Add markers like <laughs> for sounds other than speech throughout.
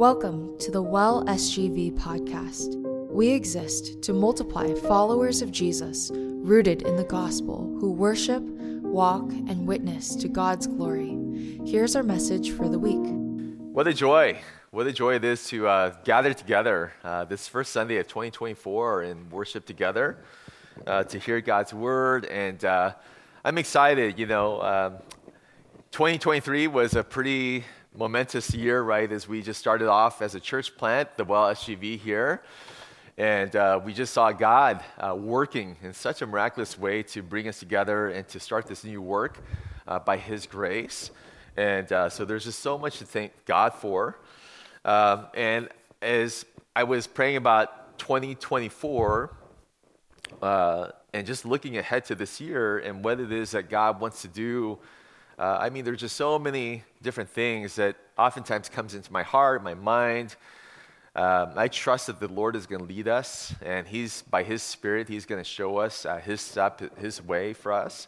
Welcome to the Well SGV podcast. We exist to multiply followers of Jesus rooted in the gospel who worship, walk, and witness to God's glory. Here's our message for the week. What a joy! What a joy it is to uh, gather together uh, this first Sunday of 2024 and worship together, uh, to hear God's word. And uh, I'm excited. You know, um, 2023 was a pretty momentous year, right? As we just started off as a church plant, the Well SGV here. And uh, we just saw God uh, working in such a miraculous way to bring us together and to start this new work uh, by His grace. And uh, so there's just so much to thank God for. Um, and as I was praying about 2024 uh, and just looking ahead to this year and what it is that God wants to do uh, I mean, there's just so many different things that oftentimes comes into my heart, my mind. Um, I trust that the Lord is going to lead us, and He's by His Spirit, He's going to show us uh, His step, His way for us.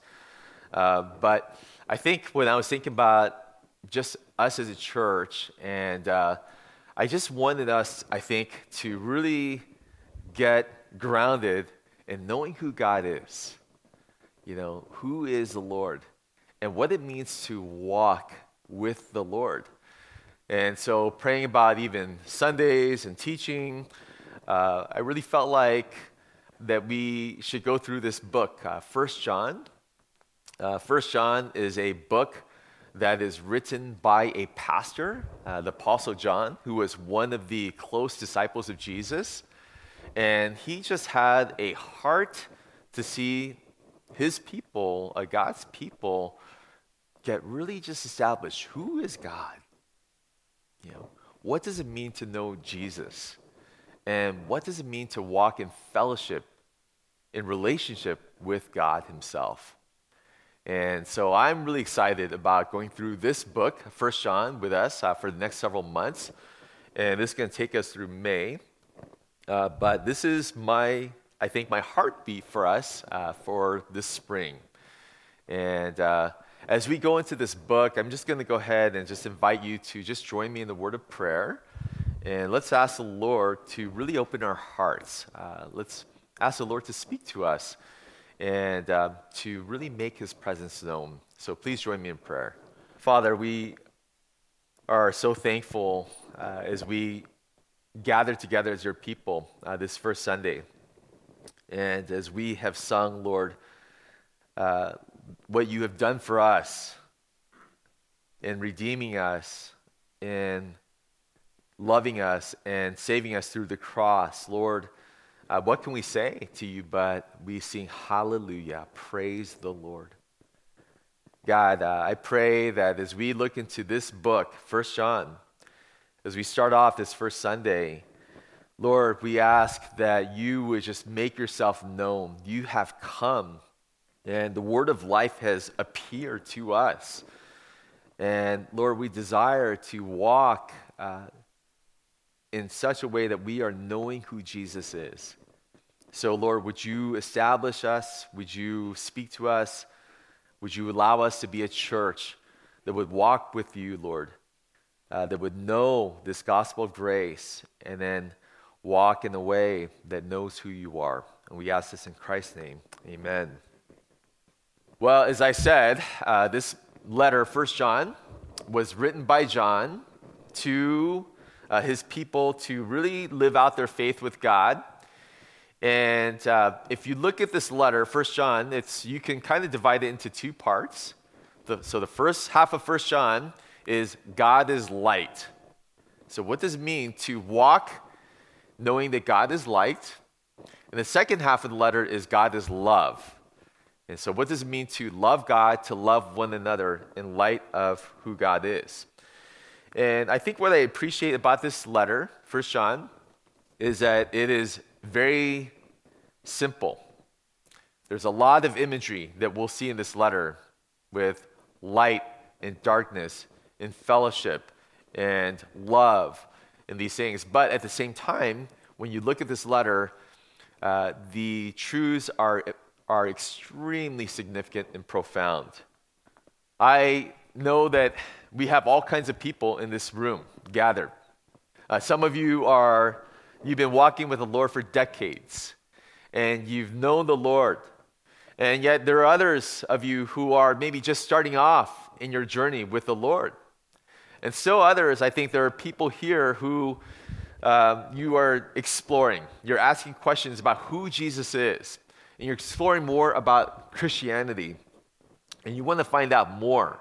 Uh, but I think when I was thinking about just us as a church, and uh, I just wanted us, I think, to really get grounded in knowing who God is. You know, who is the Lord? And what it means to walk with the Lord. And so, praying about even Sundays and teaching, uh, I really felt like that we should go through this book, uh, First John. Uh, First John is a book that is written by a pastor, uh, the Apostle John, who was one of the close disciples of Jesus. And he just had a heart to see his people, God's people, get really just established who is God? You know, what does it mean to know Jesus? And what does it mean to walk in fellowship, in relationship with God Himself? And so I'm really excited about going through this book, First John, with us uh, for the next several months. And this is going to take us through May. Uh, but this is my, I think, my heartbeat for us uh, for this spring. And uh, as we go into this book, I'm just going to go ahead and just invite you to just join me in the word of prayer. And let's ask the Lord to really open our hearts. Uh, let's ask the Lord to speak to us and uh, to really make his presence known. So please join me in prayer. Father, we are so thankful uh, as we gather together as your people uh, this first Sunday. And as we have sung, Lord, uh, what you have done for us in redeeming us, in loving us, and saving us through the cross. Lord, uh, what can we say to you but we sing hallelujah, praise the Lord. God, uh, I pray that as we look into this book, First John, as we start off this first Sunday, Lord, we ask that you would just make yourself known. You have come and the word of life has appeared to us. And Lord, we desire to walk uh, in such a way that we are knowing who Jesus is. So, Lord, would you establish us? Would you speak to us? Would you allow us to be a church that would walk with you, Lord, uh, that would know this gospel of grace and then walk in a way that knows who you are? And we ask this in Christ's name. Amen. Well, as I said, uh, this letter, First John, was written by John to uh, his people to really live out their faith with God. And uh, if you look at this letter, First John, it's, you can kind of divide it into two parts. The, so the first half of First John is God is light. So, what does it mean to walk knowing that God is light? And the second half of the letter is God is love. And so, what does it mean to love God, to love one another in light of who God is? And I think what I appreciate about this letter, First John, is that it is very simple. There's a lot of imagery that we'll see in this letter with light and darkness and fellowship and love and these things. But at the same time, when you look at this letter, uh, the truths are are extremely significant and profound. I know that we have all kinds of people in this room gathered. Uh, some of you are, you've been walking with the Lord for decades, and you've known the Lord. And yet, there are others of you who are maybe just starting off in your journey with the Lord. And still others, I think there are people here who uh, you are exploring. You're asking questions about who Jesus is, and you're exploring more about Christianity, and you want to find out more.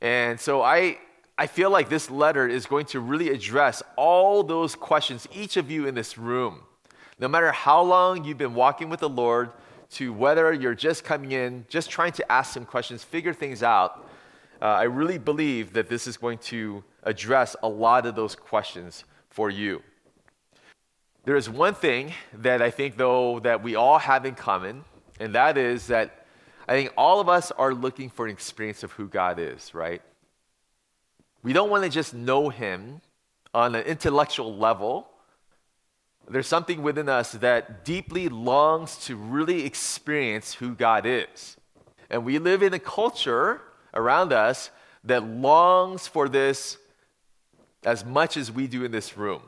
And so I, I feel like this letter is going to really address all those questions, each of you in this room. No matter how long you've been walking with the Lord, to whether you're just coming in, just trying to ask some questions, figure things out, uh, I really believe that this is going to address a lot of those questions for you. There is one thing that I think, though, that we all have in common, and that is that I think all of us are looking for an experience of who God is, right? We don't want to just know Him on an intellectual level. There's something within us that deeply longs to really experience who God is. And we live in a culture around us that longs for this as much as we do in this room.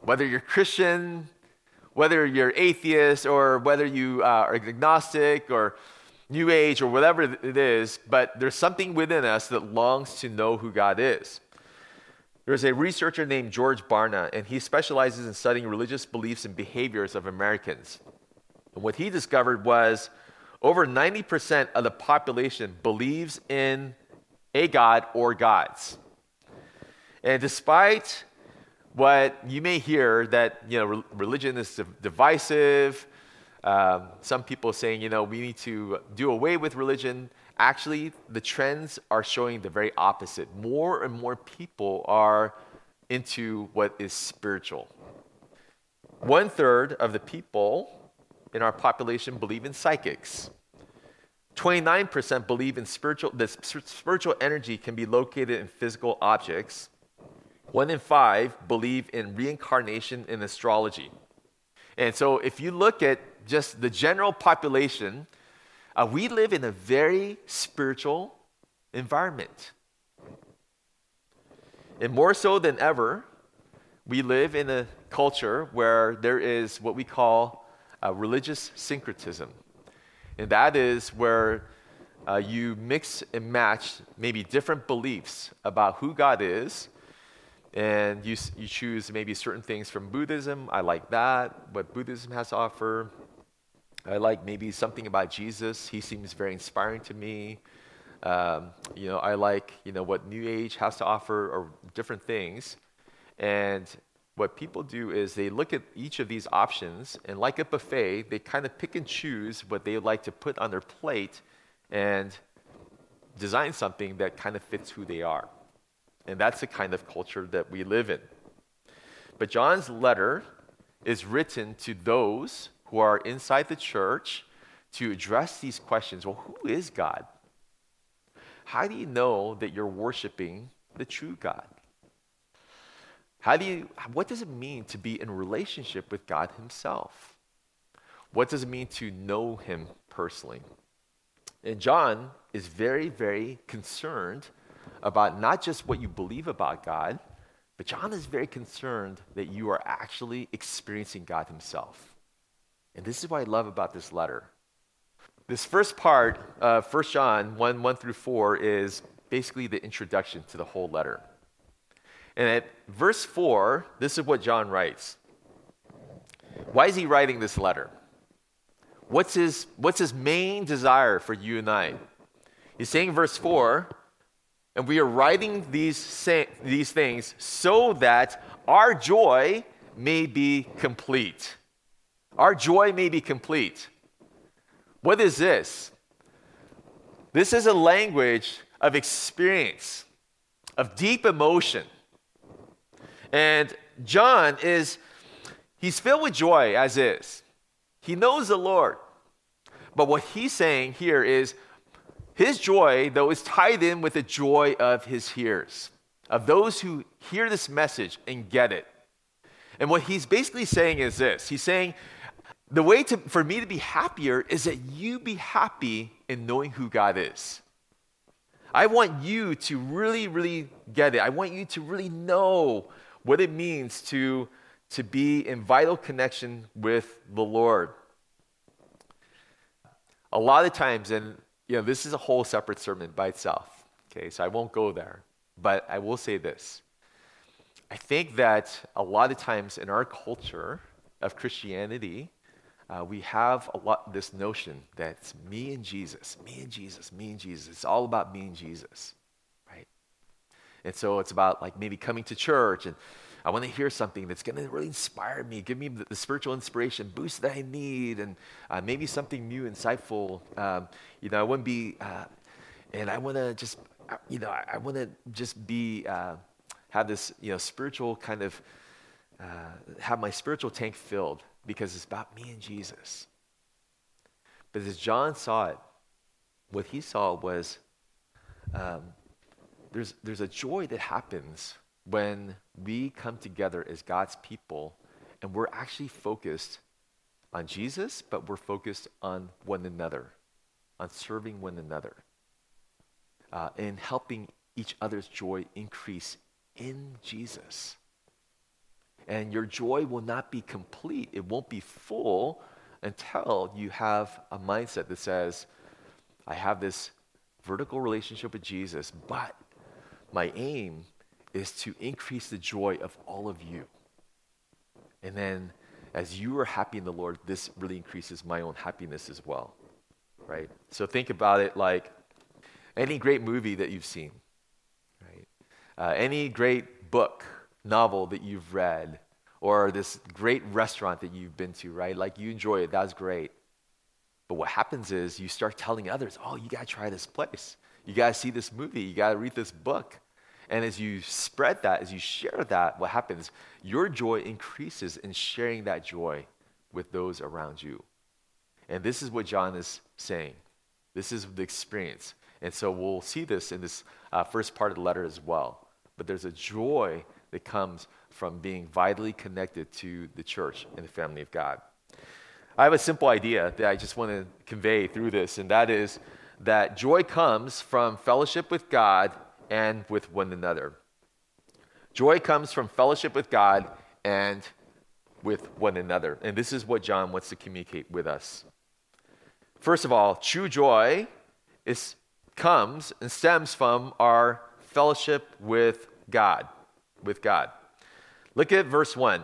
Whether you're Christian, whether you're atheist, or whether you uh, are agnostic, or New Age or whatever it is, but there's something within us that longs to know who God is. There's a researcher named George Barna, and he specializes in studying religious beliefs and behaviors of Americans. And what he discovered was over 90% of the population believes in a God or gods. And despite what you may hear that you know religion is divisive, um, some people saying, you know, we need to do away with religion. Actually, the trends are showing the very opposite. More and more people are into what is spiritual. One third of the people in our population believe in psychics. 29% believe in spiritual, that spiritual energy can be located in physical objects. One in five believe in reincarnation in astrology. And so, if you look at just the general population, uh, we live in a very spiritual environment. And more so than ever, we live in a culture where there is what we call uh, religious syncretism. And that is where uh, you mix and match maybe different beliefs about who God is and you, you choose maybe certain things from Buddhism. I like that, what Buddhism has to offer. I like maybe something about Jesus. He seems very inspiring to me. Um, you know, I like you know what New Age has to offer or different things. And what people do is they look at each of these options and, like a buffet, they kind of pick and choose what they like to put on their plate and design something that kind of fits who they are. And that's the kind of culture that we live in. But John's letter is written to those who are inside the church to address these questions. Well, who is God? How do you know that you're worshiping the true God? How do you, what does it mean to be in relationship with God Himself? What does it mean to know Him personally? And John is very, very concerned about not just what you believe about God, but John is very concerned that you are actually experiencing God Himself. And this is what I love about this letter. This first part uh, of 1 John 1 1 through 4 is basically the introduction to the whole letter. And at verse 4, this is what John writes. Why is he writing this letter? What's his, what's his main desire for you and I? He's saying, verse 4, and we are writing these, these things so that our joy may be complete. Our joy may be complete. What is this? This is a language of experience, of deep emotion. And John is, he's filled with joy as is. He knows the Lord. But what he's saying here is his joy, though, is tied in with the joy of his hearers, of those who hear this message and get it. And what he's basically saying is this He's saying, the way to, for me to be happier is that you be happy in knowing who God is. I want you to really, really get it. I want you to really know what it means to, to be in vital connection with the Lord. A lot of times, and you know, this is a whole separate sermon by itself. Okay, so I won't go there, but I will say this. I think that a lot of times in our culture of Christianity, uh, we have a lot this notion that it's me and Jesus, me and Jesus, me and Jesus. It's all about me and Jesus, right? And so it's about like maybe coming to church and I want to hear something that's going to really inspire me, give me the, the spiritual inspiration, boost that I need, and uh, maybe something new, insightful. Um, you know, I want to be, uh, and I want to just, uh, you know, I, I want to just be, uh, have this, you know, spiritual kind of, uh, have my spiritual tank filled because it's about me and Jesus. But as John saw it, what he saw was um, there's, there's a joy that happens when we come together as God's people and we're actually focused on Jesus, but we're focused on one another, on serving one another, uh, and helping each other's joy increase in Jesus. And your joy will not be complete, it won't be full until you have a mindset that says, I have this vertical relationship with Jesus, but my aim is to increase the joy of all of you. And then as you are happy in the Lord, this really increases my own happiness as well. Right? So think about it like any great movie that you've seen, right? Uh, any great book, novel that you've read, or this great restaurant that you've been to, right? Like you enjoy it, that's great. But what happens is you start telling others, oh, you got to try this place. You got to see this movie. You got to read this book. And as you spread that, as you share that, what happens? Your joy increases in sharing that joy with those around you. And this is what John is saying. This is the experience. And so we'll see this in this uh, first part of the letter as well. But there's a joy that comes from being vitally connected to the church and the family of God. I have a simple idea that I just want to convey through this, and that is that joy comes from fellowship with God and with one another. Joy comes from fellowship with God and with one another. And this is what John wants to communicate with us. First of all, true joy is, comes and stems from our fellowship with God. With God. Look at verse 1.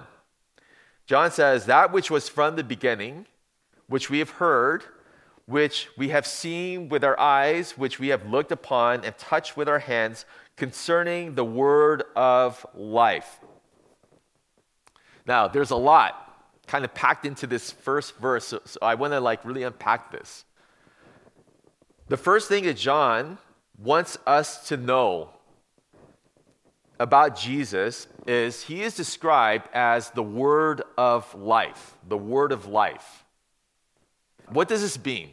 John says, That which was from the beginning, which we have heard, which we have seen with our eyes, which we have looked upon and touched with our hands concerning the word of life. Now, there's a lot kind of packed into this first verse, so, so I want to like really unpack this. The first thing that John wants us to know about Jesus is he is described as the word of life, the word of life. What does this mean?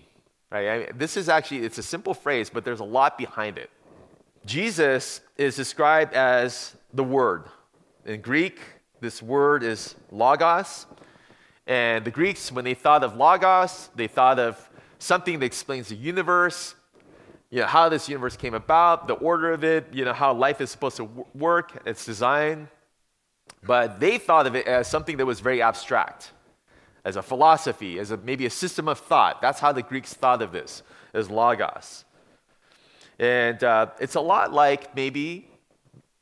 Right? I mean, this is actually it's a simple phrase, but there's a lot behind it. Jesus is described as the word. In Greek, this word is logos. And the Greeks, when they thought of logos, they thought of something that explains the universe, you know, how this universe came about, the order of it, you know, how life is supposed to work, its design. But they thought of it as something that was very abstract as a philosophy, as a, maybe a system of thought. That's how the Greeks thought of this, as logos. And uh, it's a lot like maybe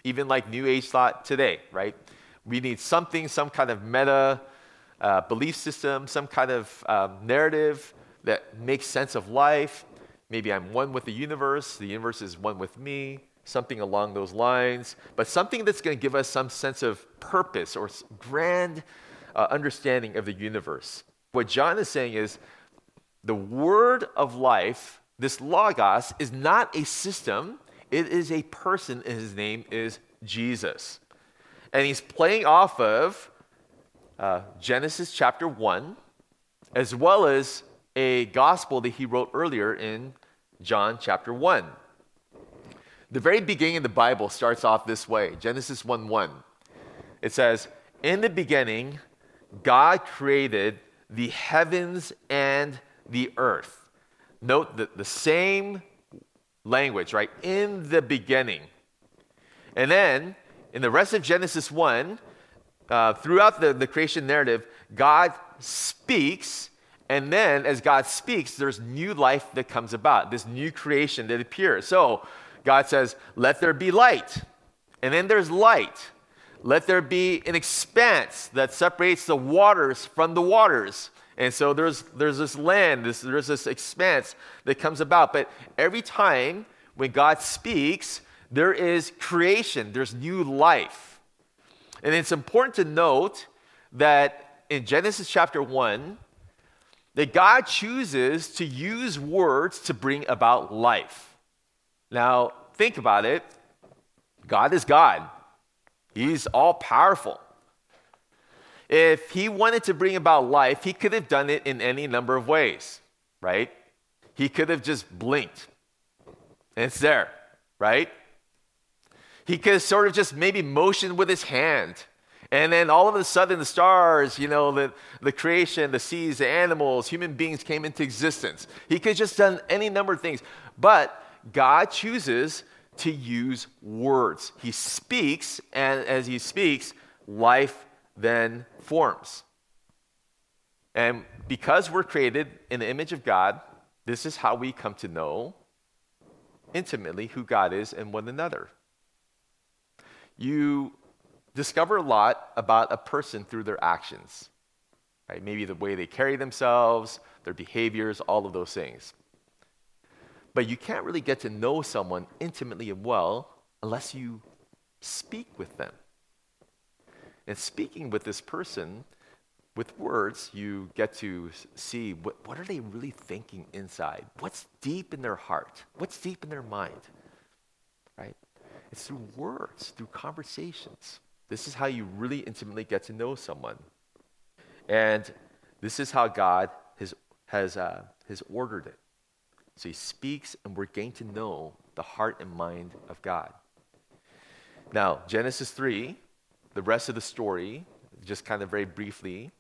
even like New Age thought today, right? We need something, some kind of meta uh, belief system, some kind of um, narrative that makes sense of life. Maybe I'm one with the universe, the universe is one with me, something along those lines, but something that's going to give us some sense of purpose or grand uh, understanding of the universe. What John is saying is the word of life, this logos, is not a system, it is a person, and his name is Jesus. And he's playing off of uh, Genesis chapter 1, as well as a gospel that he wrote earlier in John chapter 1. The very beginning of the Bible starts off this way Genesis 1 1. It says, In the beginning, God created the heavens and the earth. Note that the same language, right? In the beginning. And then in the rest of Genesis 1, uh, throughout the, the creation narrative, God speaks, and then as God speaks, there's new life that comes about, this new creation that appears. So God says, Let there be light. And then there's light. Let there be an expanse that separates the waters from the waters. And so there's, there's this land, this, there's this expanse that comes about. But every time when God speaks, there is creation, there's new life. And it's important to note that in Genesis chapter 1, that God chooses to use words to bring about life. Now, think about it. God is God. He's all powerful. If he wanted to bring about life, he could have done it in any number of ways, right? He could have just blinked and it's there, right? He could have sort of just maybe motioned with his hand. And then all of a sudden, the stars, you know, the, the creation, the seas, the animals, human beings came into existence. He could have just done any number of things. But God chooses to use words. He speaks, and as he speaks, life then forms. And because we're created in the image of God, this is how we come to know intimately who God is and one another. You discover a lot about a person through their actions, right? Maybe the way they carry themselves, their behaviors, all of those things. But you can't really get to know someone intimately and well unless you speak with them. And speaking with this person, with words, you get to see what, what are they really thinking inside? What's deep in their heart? What's deep in their mind? Right? It's through words, through conversations. This is how you really intimately get to know someone. And this is how God has, has, uh, has ordered it. So he speaks, and we're getting to know the heart and mind of God. Now, Genesis 3, the rest of the story, just kind of very briefly,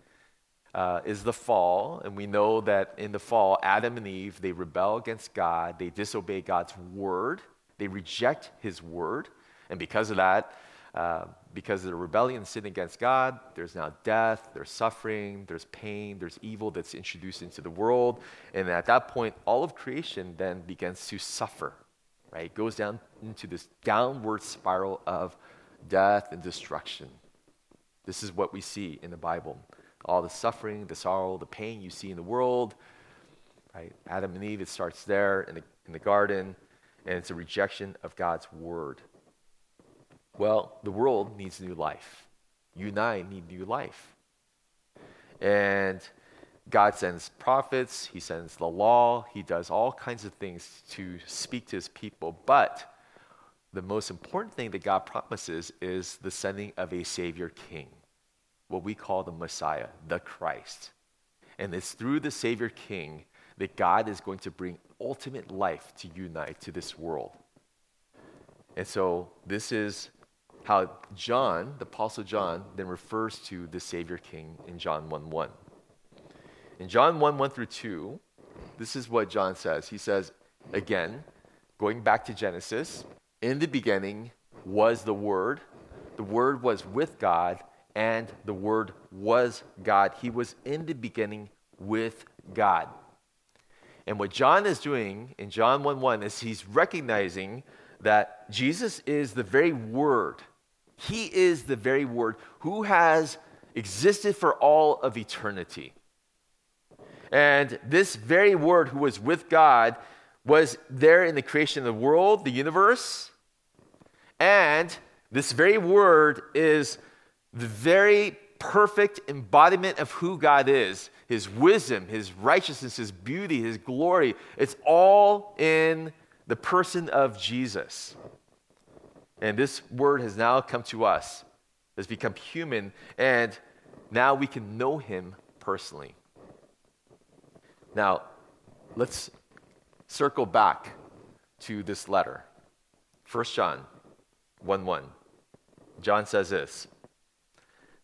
uh, is the fall. And we know that in the fall, Adam and Eve, they rebel against God, they disobey God's word, they reject his word. And because of that, uh, because of the rebellion and sin against God, there's now death, there's suffering, there's pain, there's evil that's introduced into the world. And at that point, all of creation then begins to suffer, right? It goes down into this downward spiral of death and destruction. This is what we see in the Bible. All the suffering, the sorrow, the pain you see in the world, right? Adam and Eve, it starts there in the, in the garden, and it's a rejection of God's word. Well, the world needs new life. You and I need new life. And God sends prophets, He sends the law, He does all kinds of things to speak to His people. But the most important thing that God promises is the sending of a Savior King, what we call the Messiah, the Christ. And it's through the Savior King that God is going to bring ultimate life to unite to this world. And so this is how John, the Apostle John, then refers to the Savior King in John 1 1. In John 1 1 through 2, this is what John says. He says, again, going back to Genesis, in the beginning was the Word. The Word was with God, and the Word was God. He was in the beginning with God. And what John is doing in John 1 1 is he's recognizing that Jesus is the very Word he is the very Word who has existed for all of eternity. And this very Word who was with God was there in the creation of the world, the universe. And this very Word is the very perfect embodiment of who God is His wisdom, His righteousness, His beauty, His glory. It's all in the person of Jesus. And this word has now come to us, has become human, and now we can know him personally. Now, let's circle back to this letter. 1 John 1 1. John says this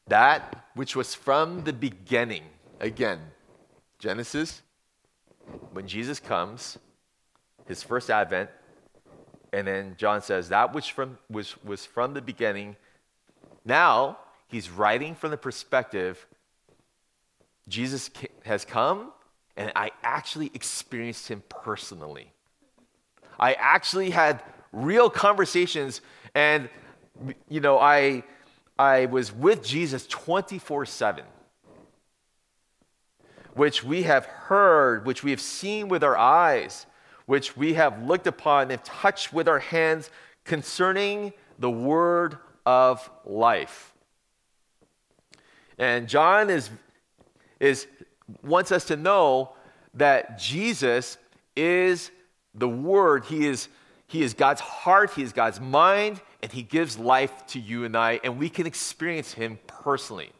That which was from the beginning, again, Genesis, when Jesus comes, his first advent, and then John says, That which from, was, was from the beginning, Now, he's writing from the perspective Jesus has come and I actually experienced him personally. I actually had real conversations and you know, I I was with Jesus 24/7 which we have heard, which we have seen with our eyes, which we have looked upon and touched with our hands concerning the word of life. And John is, is wants us to know that Jesus is the word. He is, he is God's heart, he is God's mind, and he gives life to you and I, and we can experience him personally.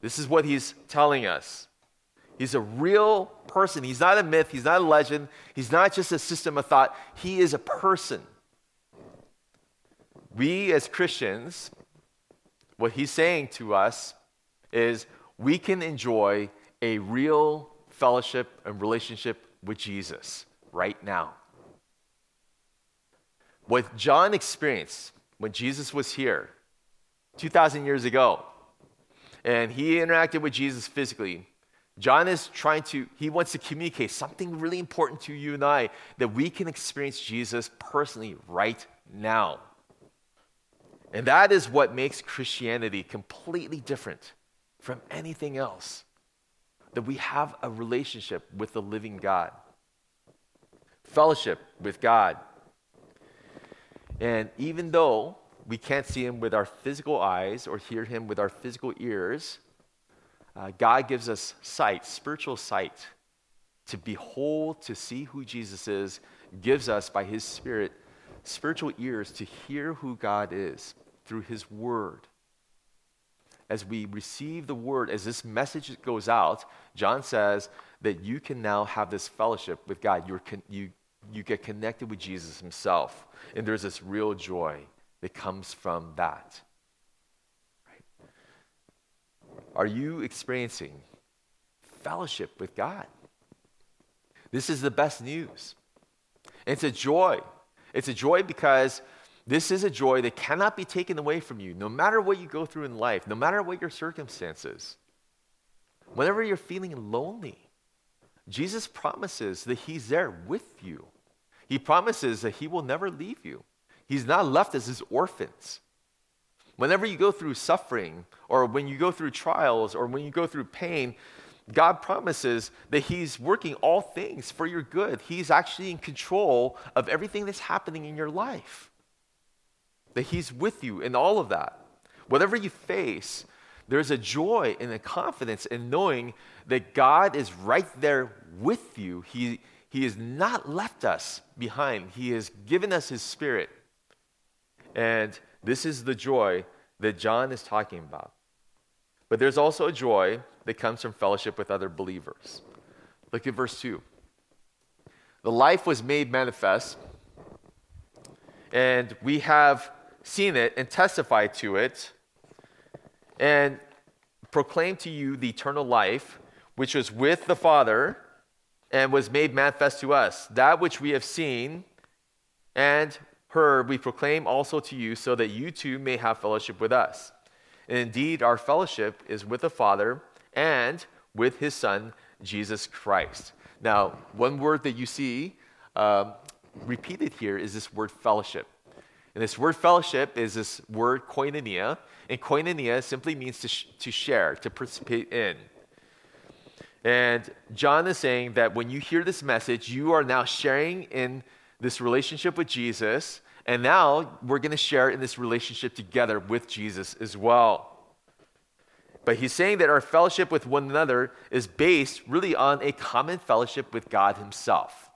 This is what he's telling us. He's a real person. He's not a myth. He's not a legend. He's not just a system of thought. He is a person. We as Christians, what he's saying to us is we can enjoy a real fellowship and relationship with Jesus right now. What John experienced when Jesus was here 2,000 years ago, and he interacted with Jesus physically, John is trying to, he wants to communicate something really important to you and I that we can experience Jesus personally right now. And that is what makes Christianity completely different from anything else. That we have a relationship with the living God, fellowship with God. And even though we can't see him with our physical eyes or hear him with our physical ears, uh, God gives us sight, spiritual sight, to behold, to see who Jesus is, gives us by his Spirit spiritual ears to hear who God is through his word. As we receive the word, as this message goes out, John says that you can now have this fellowship with God. You're con- you, you get connected with Jesus himself. And there's this real joy that comes from that. Are you experiencing fellowship with God? This is the best news. It's a joy. It's a joy because this is a joy that cannot be taken away from you, no matter what you go through in life, no matter what your circumstances. Whenever you're feeling lonely, Jesus promises that He's there with you. He promises that He will never leave you. He's not left as His orphans. Whenever you go through suffering, or when you go through trials, or when you go through pain, God promises that He's working all things for your good. He's actually in control of everything that's happening in your life. That He's with you in all of that. Whatever you face, there's a joy and a confidence in knowing that God is right there with you. He, he has not left us behind, He has given us His Spirit. And this is the joy that John is talking about. But there's also a joy that comes from fellowship with other believers. Look at verse 2. The life was made manifest, and we have seen it and testified to it, and proclaimed to you the eternal life, which was with the Father and was made manifest to us. That which we have seen and heard, we proclaim also to you, so that you too may have fellowship with us. And indeed, our fellowship is with the Father and with his Son, Jesus Christ. Now, one word that you see um, repeated here is this word fellowship. And this word fellowship is this word koinonia. And koinonia simply means to, sh- to share, to participate in. And John is saying that when you hear this message, you are now sharing in this relationship with Jesus, and now we're going to share in this relationship together with Jesus as well. But he's saying that our fellowship with one another is based really on a common fellowship with God Himself.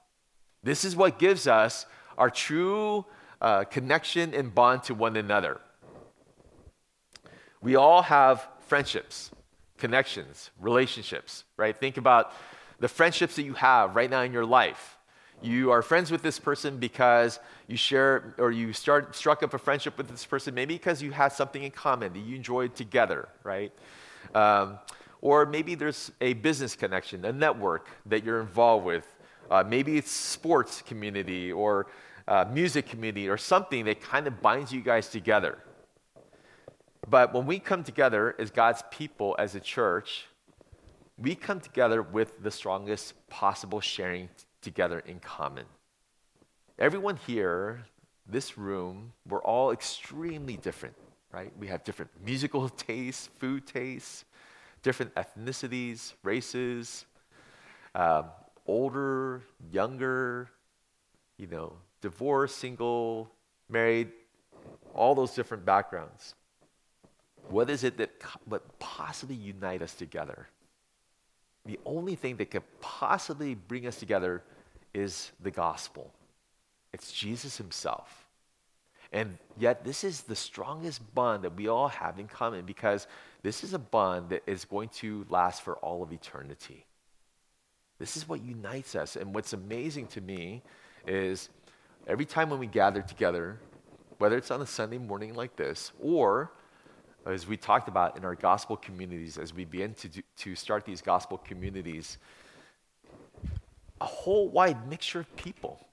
This is what gives us our true uh, connection and bond to one another. We all have friendships, connections, relationships, right? Think about the friendships that you have right now in your life. You are friends with this person because you share or you start, struck up a friendship with this person, maybe because you had something in common that you enjoyed together, right? Um, or maybe there's a business connection, a network that you're involved with. Uh, maybe it's sports community or uh, music community or something that kind of binds you guys together. But when we come together as God's people, as a church, we come together with the strongest possible sharing together in common. Everyone here, this room, we're all extremely different, right? We have different musical <laughs> tastes, food tastes, different ethnicities, races, uh, older, younger, you know, divorced, single, married, all those different backgrounds. What is it that would possibly unite us together? The only thing that could possibly bring us together is the gospel. It's Jesus himself. And yet, this is the strongest bond that we all have in common because this is a bond that is going to last for all of eternity. This is what unites us. And what's amazing to me is every time when we gather together, whether it's on a Sunday morning like this or as we talked about in our gospel communities, as we begin to, do, to start these gospel communities, a whole wide mixture of people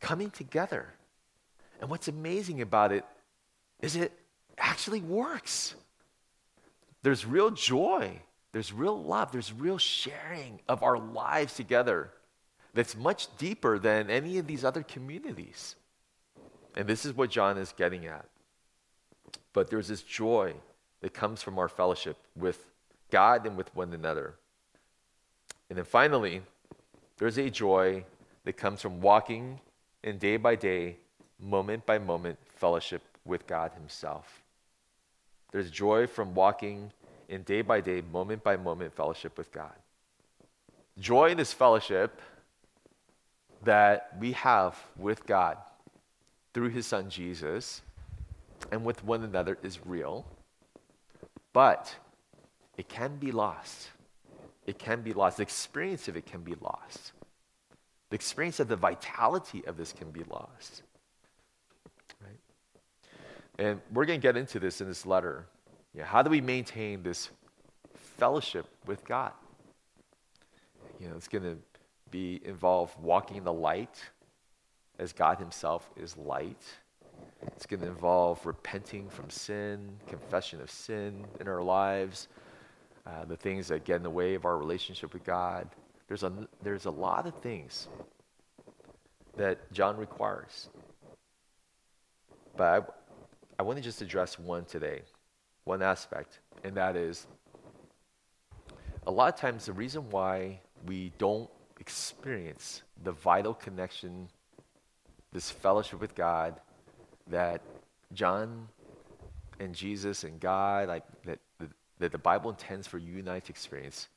coming together. And what's amazing about it is it actually works. There's real joy, there's real love, there's real sharing of our lives together that's much deeper than any of these other communities. And this is what John is getting at. But there's this joy that comes from our fellowship with God and with one another. And then finally, there's a joy that comes from walking in day by day, moment by moment fellowship with God Himself. There's joy from walking in day by day, moment by moment fellowship with God. Joy in this fellowship that we have with God through His Son Jesus and with one another is real, but it can be lost. It can be lost. The experience of it can be lost. The experience of the vitality of this can be lost. Right? And we're going to get into this in this letter. Yeah, how do we maintain this fellowship with God? You know, it's going to be involve walking in the light as God Himself is light. It's going to involve repenting from sin, confession of sin in our lives, uh, the things that get in the way of our relationship with God. There's a, there's a lot of things that John requires. But I, I want to just address one today, one aspect, and that is a lot of times the reason why we don't experience the vital connection, this fellowship with God, that John and Jesus and God, like that, that the Bible intends for you and I to experience,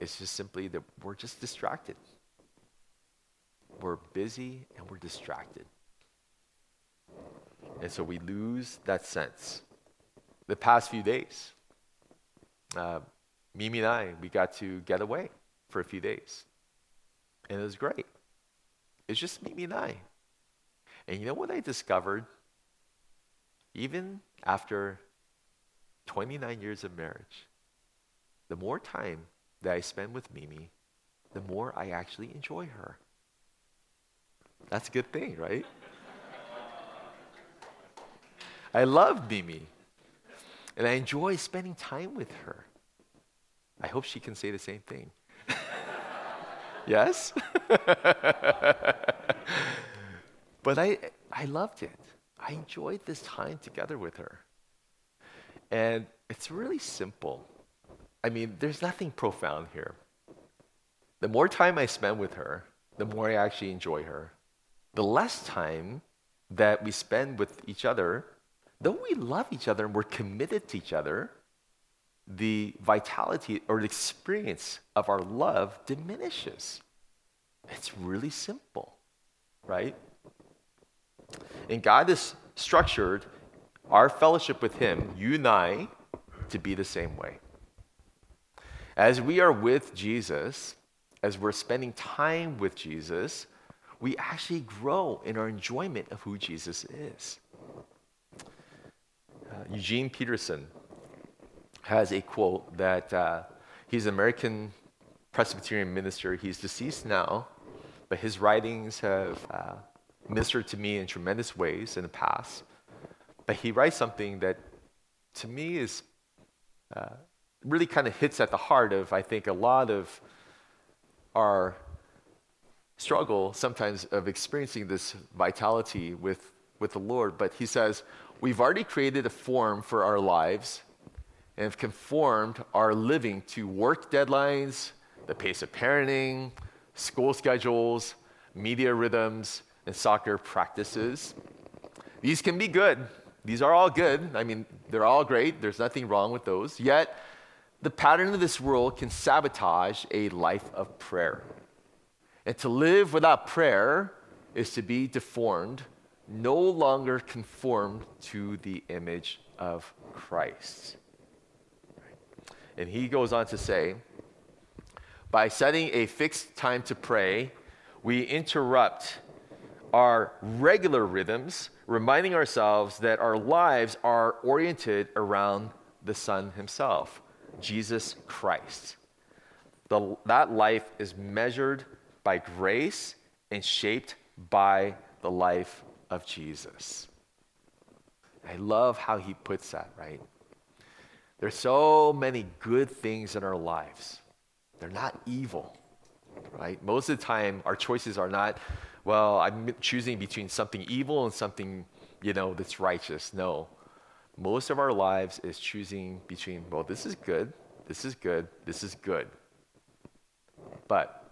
it's just simply that we're just distracted. We're busy and we're distracted. And so we lose that sense. The past few days, uh, Mimi and I, we got to get away for a few days. And it was great. It's just Mimi and I. And you know what I discovered? Even after 29 years of marriage, the more time that I spend with Mimi, the more I actually enjoy her. That's a good thing, right? I love Mimi, and I enjoy spending time with her. I hope she can say the same thing. <laughs> yes? <laughs> But I, I loved it. I enjoyed this time together with her. And it's really simple. I mean, there's nothing profound here. The more time I spend with her, the more I actually enjoy her. The less time that we spend with each other, though we love each other and we're committed to each other, the vitality or the experience of our love diminishes. It's really simple, right? And God is structured our fellowship with Him, you and I, to be the same way. As we are with Jesus, as we're spending time with Jesus, we actually grow in our enjoyment of who Jesus is. Uh, Eugene Peterson has a quote that uh, he's an American Presbyterian minister. He's deceased now, but his writings have uh, ministered to me in tremendous ways in the past. But he writes something that to me is uh, really kind of hits at the heart of, I think, a lot of our struggle sometimes of experiencing this vitality with, with the Lord. But he says, We've already created a form for our lives and have conformed our living to work deadlines, the pace of parenting, school schedules, media rhythms, and soccer practices. These can be good. These are all good. I mean, they're all great. There's nothing wrong with those. Yet, the pattern of this world can sabotage a life of prayer. And to live without prayer is to be deformed, no longer conformed to the image of Christ. And he goes on to say, by setting a fixed time to pray, we interrupt our regular rhythms, reminding ourselves that our lives are oriented around the Son Himself, Jesus Christ. The, that life is measured by grace and shaped by the life of Jesus. I love how he puts that, right? There's so many good things in our lives. They're not evil, right? Most of the time, our choices are not, well, I'm choosing between something evil and something, you know, that's righteous. No. Most of our lives is choosing between, well, this is good, this is good, this is good. But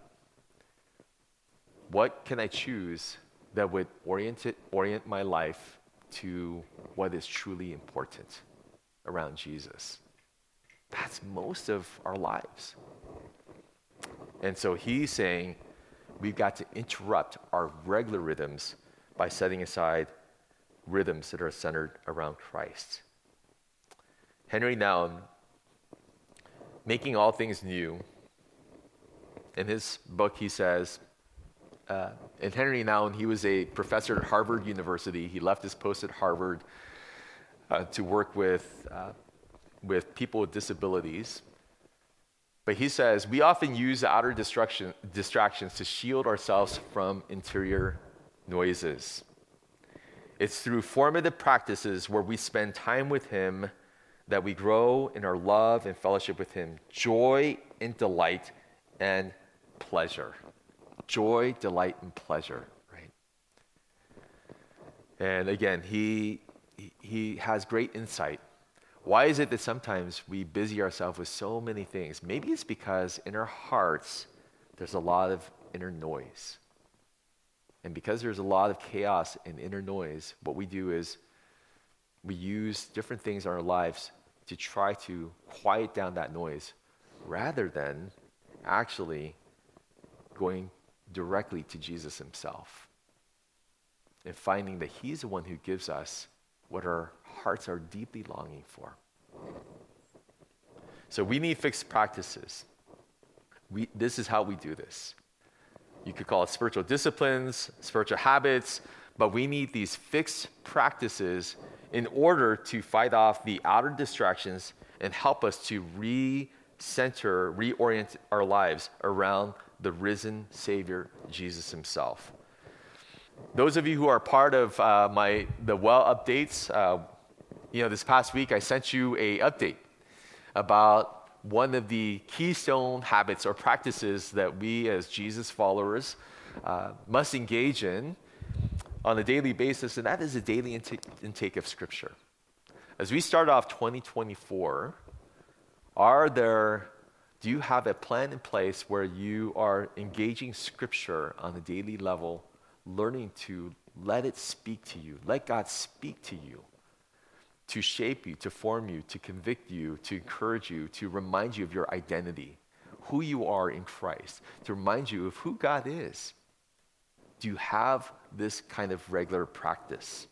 what can I choose that would orient, it, orient my life to what is truly important around Jesus? That's most of our lives. And so he's saying we've got to interrupt our regular rhythms by setting aside rhythms that are centered around Christ. Henry Nouwen, Making All Things New, in his book, he says, uh, and Henry Nouwen, he was a professor at Harvard University. He left his post at Harvard uh, to work with, uh, with people with disabilities. But he says, we often use outer distraction, distractions to shield ourselves from interior noises. It's through formative practices where we spend time with Him that we grow in our love and fellowship with Him, joy and delight and pleasure joy, delight, and pleasure, right? And again, he, he has great insight. Why is it that sometimes we busy ourselves with so many things? Maybe it's because in our hearts, there's a lot of inner noise. And because there's a lot of chaos and inner noise, what we do is we use different things in our lives to try to quiet down that noise rather than actually going directly to Jesus himself and finding that he's the one who gives us what our hearts are deeply longing for. So we need fixed practices. We, this is how we do this. You could call it spiritual disciplines, spiritual habits, but we need these fixed practices in order to fight off the outer distractions and help us to re-center, reorient our lives around the risen Savior, Jesus Himself. Those of you who are part of uh, my the well updates, uh, you know, this past week I sent you a update about one of the keystone habits or practices that we as Jesus followers uh, must engage in on a daily basis, and that is a daily intake, intake of Scripture. As we start off 2024, are there do you have a plan in place where you are engaging Scripture on a daily level, learning to let it speak to you? Let God speak to you to shape you, to form you, to convict you, to encourage you, to remind you of your identity, who you are in Christ, to remind you of who God is. Do you have this kind of regular practice?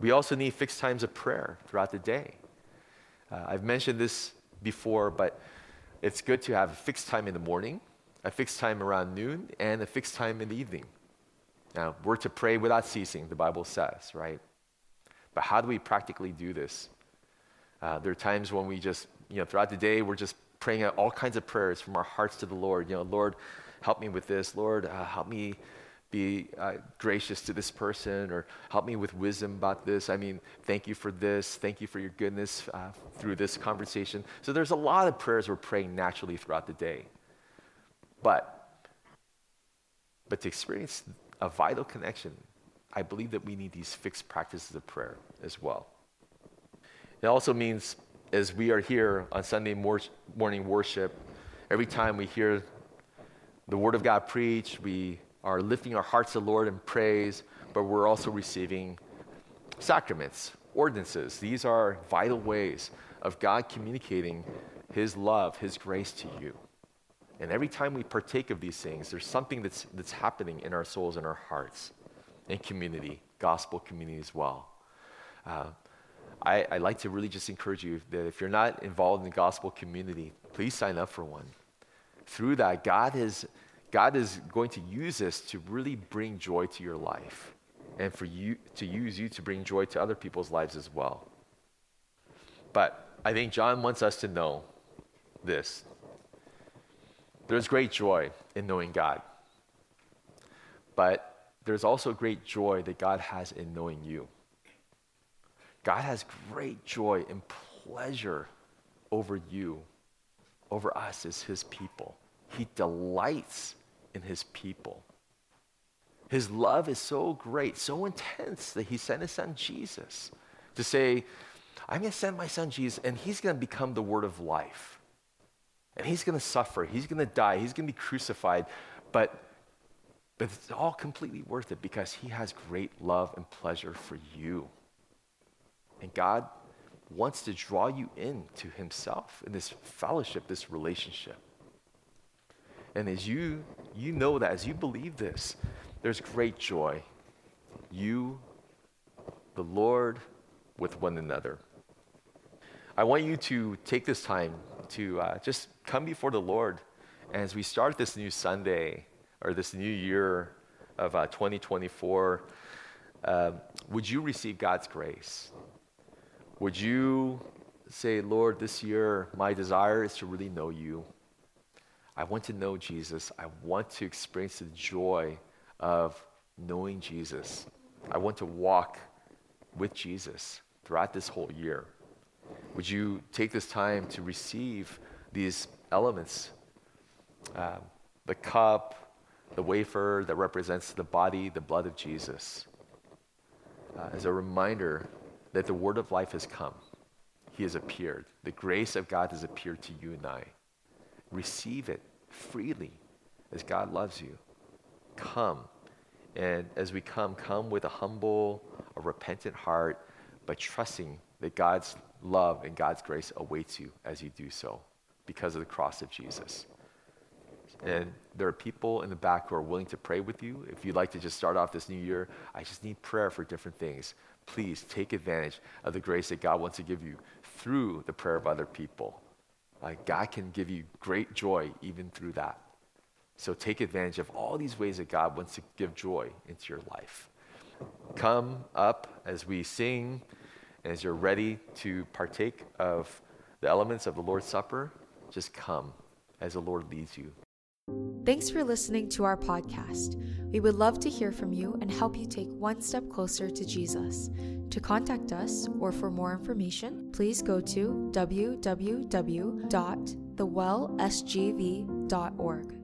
We also need fixed times of prayer throughout the day. Uh, I've mentioned this before, but it's good to have a fixed time in the morning, a fixed time around noon, and a fixed time in the evening. Now, we're to pray without ceasing, the Bible says, right? But how do we practically do this? Uh, there are times when we just, you know, throughout the day, we're just praying out all kinds of prayers from our hearts to the Lord. You know, Lord, help me with this. Lord, uh, help me be uh, gracious to this person or help me with wisdom about this. I mean, thank you for this. Thank you for your goodness uh, through this conversation. So there's a lot of prayers we're praying naturally throughout the day. But, but to experience a vital connection, I believe that we need these fixed practices of prayer as well. It also means as we are here on Sunday mor- morning worship, every time we hear the Word of God preached, we are lifting our hearts to the Lord in praise, but we're also receiving sacraments, ordinances. These are vital ways of God communicating His love, His grace to you. And every time we partake of these things, there's something that's, that's happening in our souls and our hearts, in community, gospel community as well. Uh, I, I like to really just encourage you that if you're not involved in the gospel community, please sign up for one. Through that, God is God is going to use this to really bring joy to your life and for you to use you to bring joy to other people's lives as well. But I think John wants us to know this. There's great joy in knowing God. But there's also great joy that God has in knowing you. God has great joy and pleasure over you, over us as his people. He delights in his people. His love is so great, so intense that he sent his son Jesus to say, I'm going to send my son Jesus, and he's going to become the word of life. And he's going to suffer, he's going to die, he's going to be crucified, but, but it's all completely worth it because he has great love and pleasure for you. And God wants to draw you into himself in this fellowship, this relationship. And as you, you know that, as you believe this, there's great joy. You, the Lord, with one another. I want you to take this time to uh, just come before the Lord as we start this new Sunday or this new year of uh, 2024. Uh, would you receive God's grace? Would you say, Lord, this year my desire is to really know you? I want to know Jesus. I want to experience the joy of knowing Jesus. I want to walk with Jesus throughout this whole year. Would you take this time to receive these elements uh, the cup, the wafer that represents the body, the blood of Jesus, uh, as a reminder that the word of life has come? He has appeared. The grace of God has appeared to you and I. Receive it freely as God loves you. Come. And as we come, come with a humble, a repentant heart, but trusting that God's love and God's grace awaits you as you do so because of the cross of Jesus. And there are people in the back who are willing to pray with you. If you'd like to just start off this new year, I just need prayer for different things. Please take advantage of the grace that God wants to give you through the prayer of other people. Uh, God can give you great joy even through that. So take advantage of all these ways that God wants to give joy into your life. Come up as we sing, as you're ready to partake of the elements of the Lord's Supper, just come as the Lord leads you. Thanks for listening to our podcast. We would love to hear from you and help you take one step closer to Jesus. To contact us or for more information, please go to www.thewellsgv.org.